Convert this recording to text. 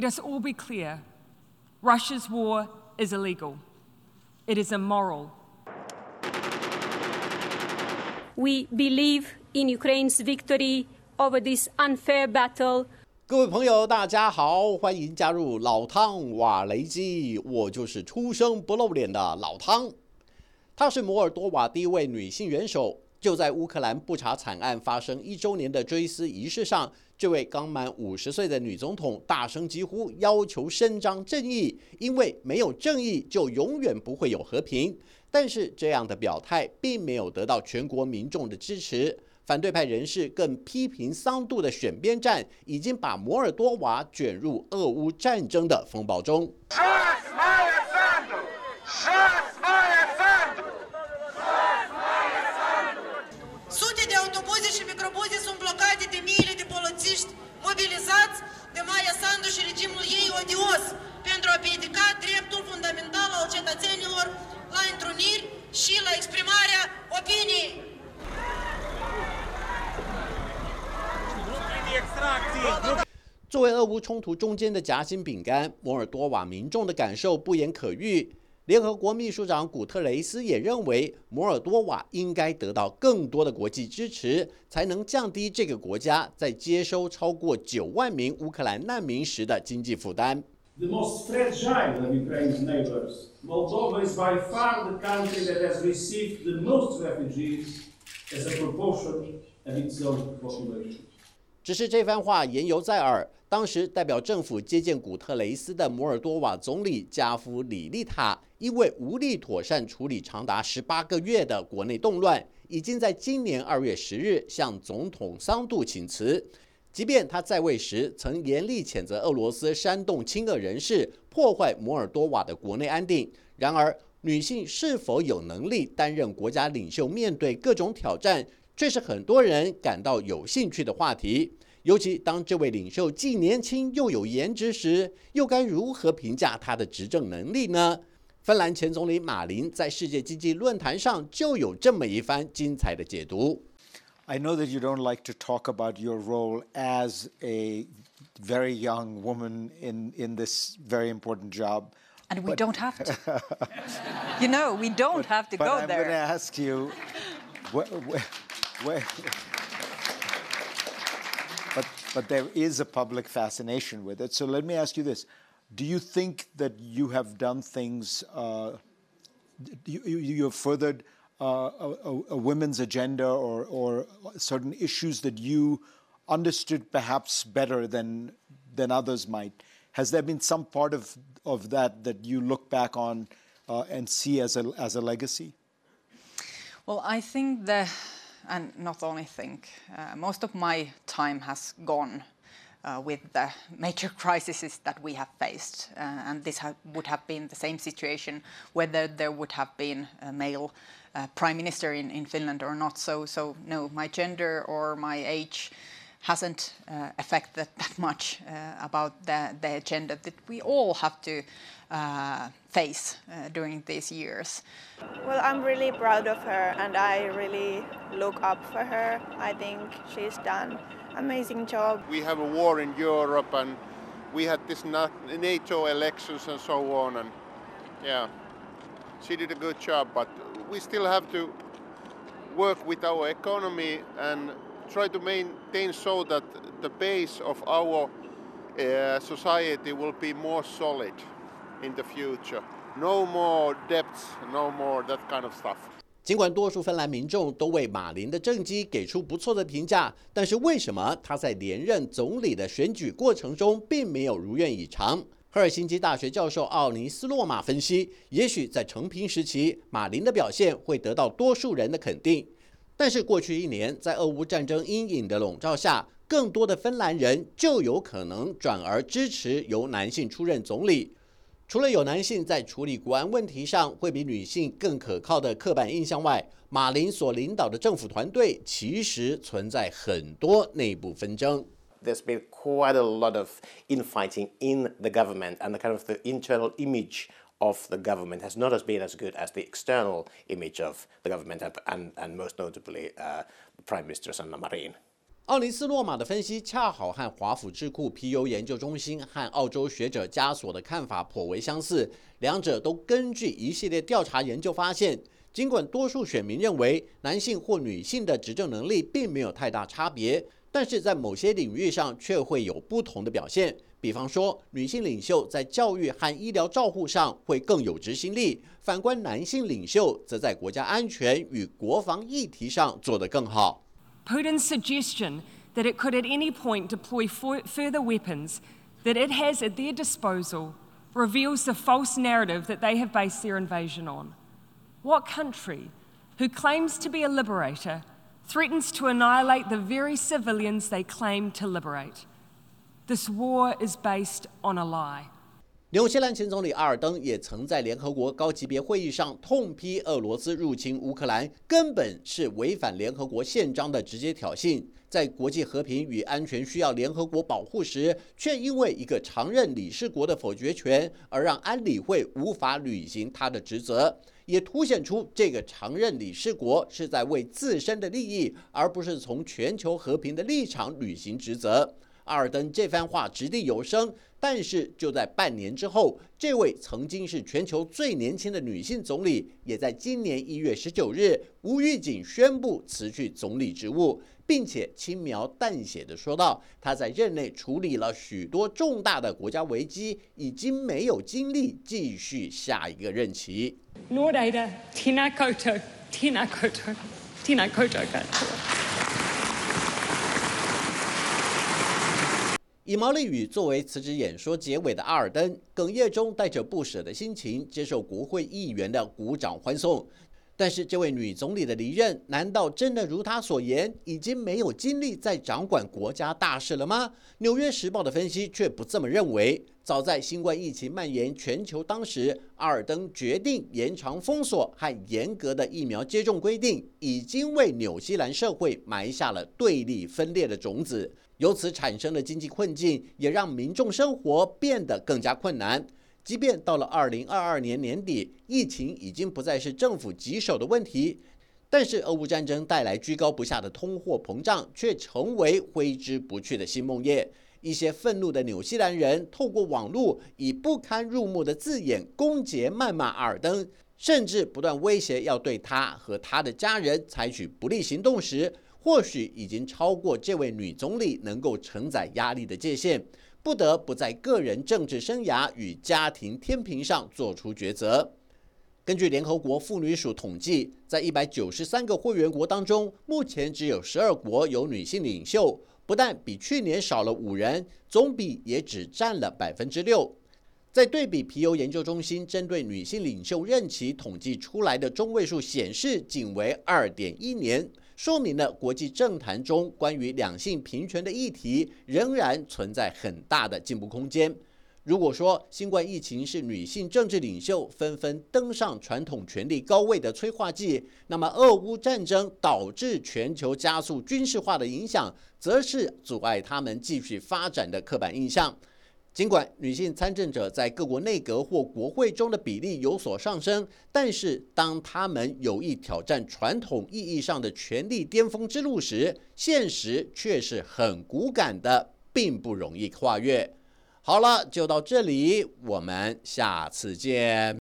Let us all be clear Russia's war is illegal, it is immoral. We believe in Ukraine's victory over this unfair battle. 各位朋友，大家好，欢迎加入老汤瓦雷基，我就是出生不露脸的老汤。她是摩尔多瓦第一位女性元首。就在乌克兰布查惨案发生一周年的追思仪式上，这位刚满五十岁的女总统大声疾呼，要求伸张正义，因为没有正义，就永远不会有和平。但是这样的表态并没有得到全国民众的支持，反对派人士更批评桑杜的选边站已经把摩尔多瓦卷入俄乌战争的风暴中。作为俄乌冲突中间的夹心饼干，摩尔多瓦民众的感受不言可喻。联合国秘书长古特雷斯也认为，摩尔多瓦应该得到更多的国际支持，才能降低这个国家在接收超过九万名乌克兰难民时的经济负担。只是这番话言犹在耳。当时代表政府接见古特雷斯的摩尔多瓦总理加夫里利塔，因为无力妥善处理长达十八个月的国内动乱，已经在今年二月十日向总统桑杜请辞。即便他在位时曾严厉谴责俄罗斯煽动亲俄人士破坏摩尔多瓦的国内安定，然而女性是否有能力担任国家领袖，面对各种挑战，却是很多人感到有兴趣的话题。尤其当这位领袖既年轻又有颜值时，又该如何评价他的执政能力呢？芬兰前总理马林在世界经济论坛上就有这么一番精彩的解读。I know that you don't like to talk about your role as a very young woman in in this very important job. And we don't have to. you know, we don't have to but go I'm there. going to ask you, where, where, where but, but there is a public fascination with it. So let me ask you this. Do you think that you have done things, uh, you, you have furthered uh, a, a, women's agenda or, or certain issues that you understood perhaps better than, than others might? Has there been some part of, of that that you look back on uh, and see as a, as a legacy? Well, I think the and not only think. Uh, most of my time has gone uh, with the major crises that we have faced. Uh, and this ha would have been the same situation whether there would have been a male uh, prime minister in, in Finland or not. So, so no, my gender or my age hasn't uh, affected that much uh, about the, the agenda that we all have to uh, face uh, during these years. Well, I'm really proud of her and I really look up for her. I think she's done amazing job. We have a war in Europe and we had this NATO elections and so on and yeah, she did a good job but we still have to work with our economy and try to maintain so that the base of our uh, society will be more solid. in the future. No more debts, no more that kind of stuff. 尽管多数芬兰民众都为马林的政绩给出不错的评价，但是为什么他在连任总理的选举过程中并没有如愿以偿？赫尔辛基大学教授奥尼斯洛马分析，也许在成平时期，马林的表现会得到多数人的肯定，但是过去一年，在俄乌战争阴影的笼罩下，更多的芬兰人就有可能转而支持由男性出任总理。除了有男性在处理国安问题上会比女性更可靠的刻板印象外，马林所领导的政府团队其实存在很多内部纷争。There's been quite a lot of infighting in the government, and the kind of the internal image of the government has not as been as good as the external image of the government, and and most notably, uh, Prime Minister Sanna Marin. 奥尼斯洛马的分析恰好和华府智库 PU 研究中心和澳洲学者加索的看法颇为相似。两者都根据一系列调查研究发现，尽管多数选民认为男性或女性的执政能力并没有太大差别，但是在某些领域上却会有不同的表现。比方说，女性领袖在教育和医疗照护上会更有执行力；反观男性领袖，则在国家安全与国防议题上做得更好。Putin's suggestion that it could at any point deploy further weapons that it has at their disposal reveals the false narrative that they have based their invasion on. What country, who claims to be a liberator, threatens to annihilate the very civilians they claim to liberate? This war is based on a lie. 纽西兰前总理阿尔登也曾在联合国高级别会议上痛批俄罗斯入侵乌克兰根本是违反联合国宪章的直接挑衅，在国际和平与安全需要联合国保护时，却因为一个常任理事国的否决权而让安理会无法履行他的职责，也凸显出这个常任理事国是在为自身的利益，而不是从全球和平的立场履行职责。阿尔登这番话掷地有声，但是就在半年之后，这位曾经是全球最年轻的女性总理，也在今年一月十九日无预警宣布辞去总理职务，并且轻描淡写的说道：“她在任内处理了许多重大的国家危机，已经没有精力继续下一个任期。” Lord Ada Tina Koto Tina Koto Tina Koto 以毛利语作为辞职演说结尾的阿尔登，哽咽中带着不舍的心情接受国会议员的鼓掌欢送。但是，这位女总理的离任，难道真的如她所言，已经没有精力再掌管国家大事了吗？《纽约时报》的分析却不这么认为。早在新冠疫情蔓延全球当时，阿尔登决定延长封锁和严格的疫苗接种规定，已经为纽西兰社会埋下了对立分裂的种子。由此产生的经济困境，也让民众生活变得更加困难。即便到了二零二二年年底，疫情已经不再是政府棘手的问题，但是俄乌战争带来居高不下的通货膨胀，却成为挥之不去的新梦魇。一些愤怒的纽西兰人透过网络，以不堪入目的字眼攻击、谩骂阿尔登，甚至不断威胁要对他和他的家人采取不利行动时。或许已经超过这位女总理能够承载压力的界限，不得不在个人政治生涯与家庭天平上做出抉择。根据联合国妇女署统计，在一百九十三个会员国当中，目前只有十二国有女性领袖，不但比去年少了五人，总比也只占了百分之六。在对比皮尤研究中心针对女性领袖任期统计出来的中位数显示，仅为二点一年。说明了国际政坛中关于两性平权的议题仍然存在很大的进步空间。如果说新冠疫情是女性政治领袖纷纷登上传统权力高位的催化剂，那么俄乌战争导致全球加速军事化的影响，则是阻碍他们继续发展的刻板印象。尽管女性参政者在各国内阁或国会中的比例有所上升，但是当她们有意挑战传统意义上的权力巅峰之路时，现实却是很骨感的，并不容易跨越。好了，就到这里，我们下次见。